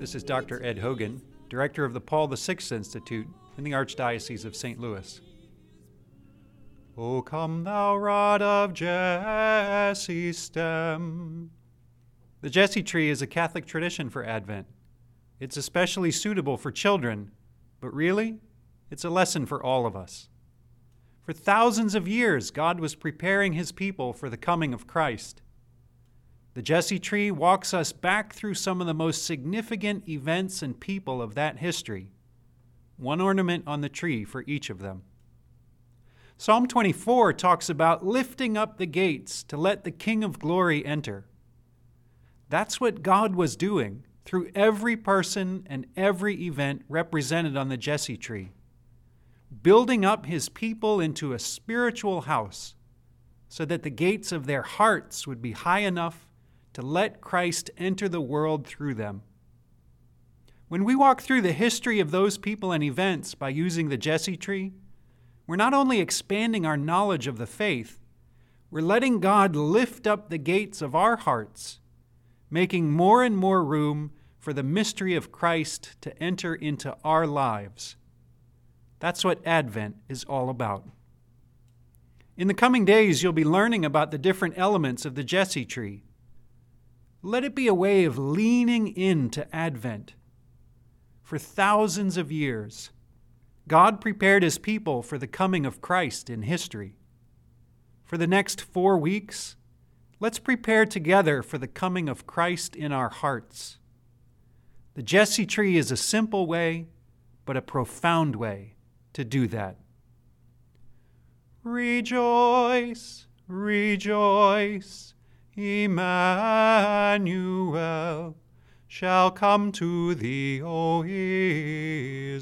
This is Dr. Ed Hogan, Director of the Paul VI Institute in the Archdiocese of St. Louis. O come, thou rod of Jesse's stem. The Jesse tree is a Catholic tradition for Advent. It's especially suitable for children, but really, it's a lesson for all of us. For thousands of years, God was preparing his people for the coming of Christ. The Jesse tree walks us back through some of the most significant events and people of that history, one ornament on the tree for each of them. Psalm 24 talks about lifting up the gates to let the King of Glory enter. That's what God was doing through every person and every event represented on the Jesse tree, building up his people into a spiritual house so that the gates of their hearts would be high enough to let Christ enter the world through them. When we walk through the history of those people and events by using the Jesse tree, we're not only expanding our knowledge of the faith, we're letting God lift up the gates of our hearts, making more and more room for the mystery of Christ to enter into our lives. That's what Advent is all about. In the coming days, you'll be learning about the different elements of the Jesse tree let it be a way of leaning into Advent. For thousands of years, God prepared his people for the coming of Christ in history. For the next four weeks, let's prepare together for the coming of Christ in our hearts. The Jesse tree is a simple way, but a profound way to do that. Rejoice, rejoice. Emmanuel shall come to thee, O Israel.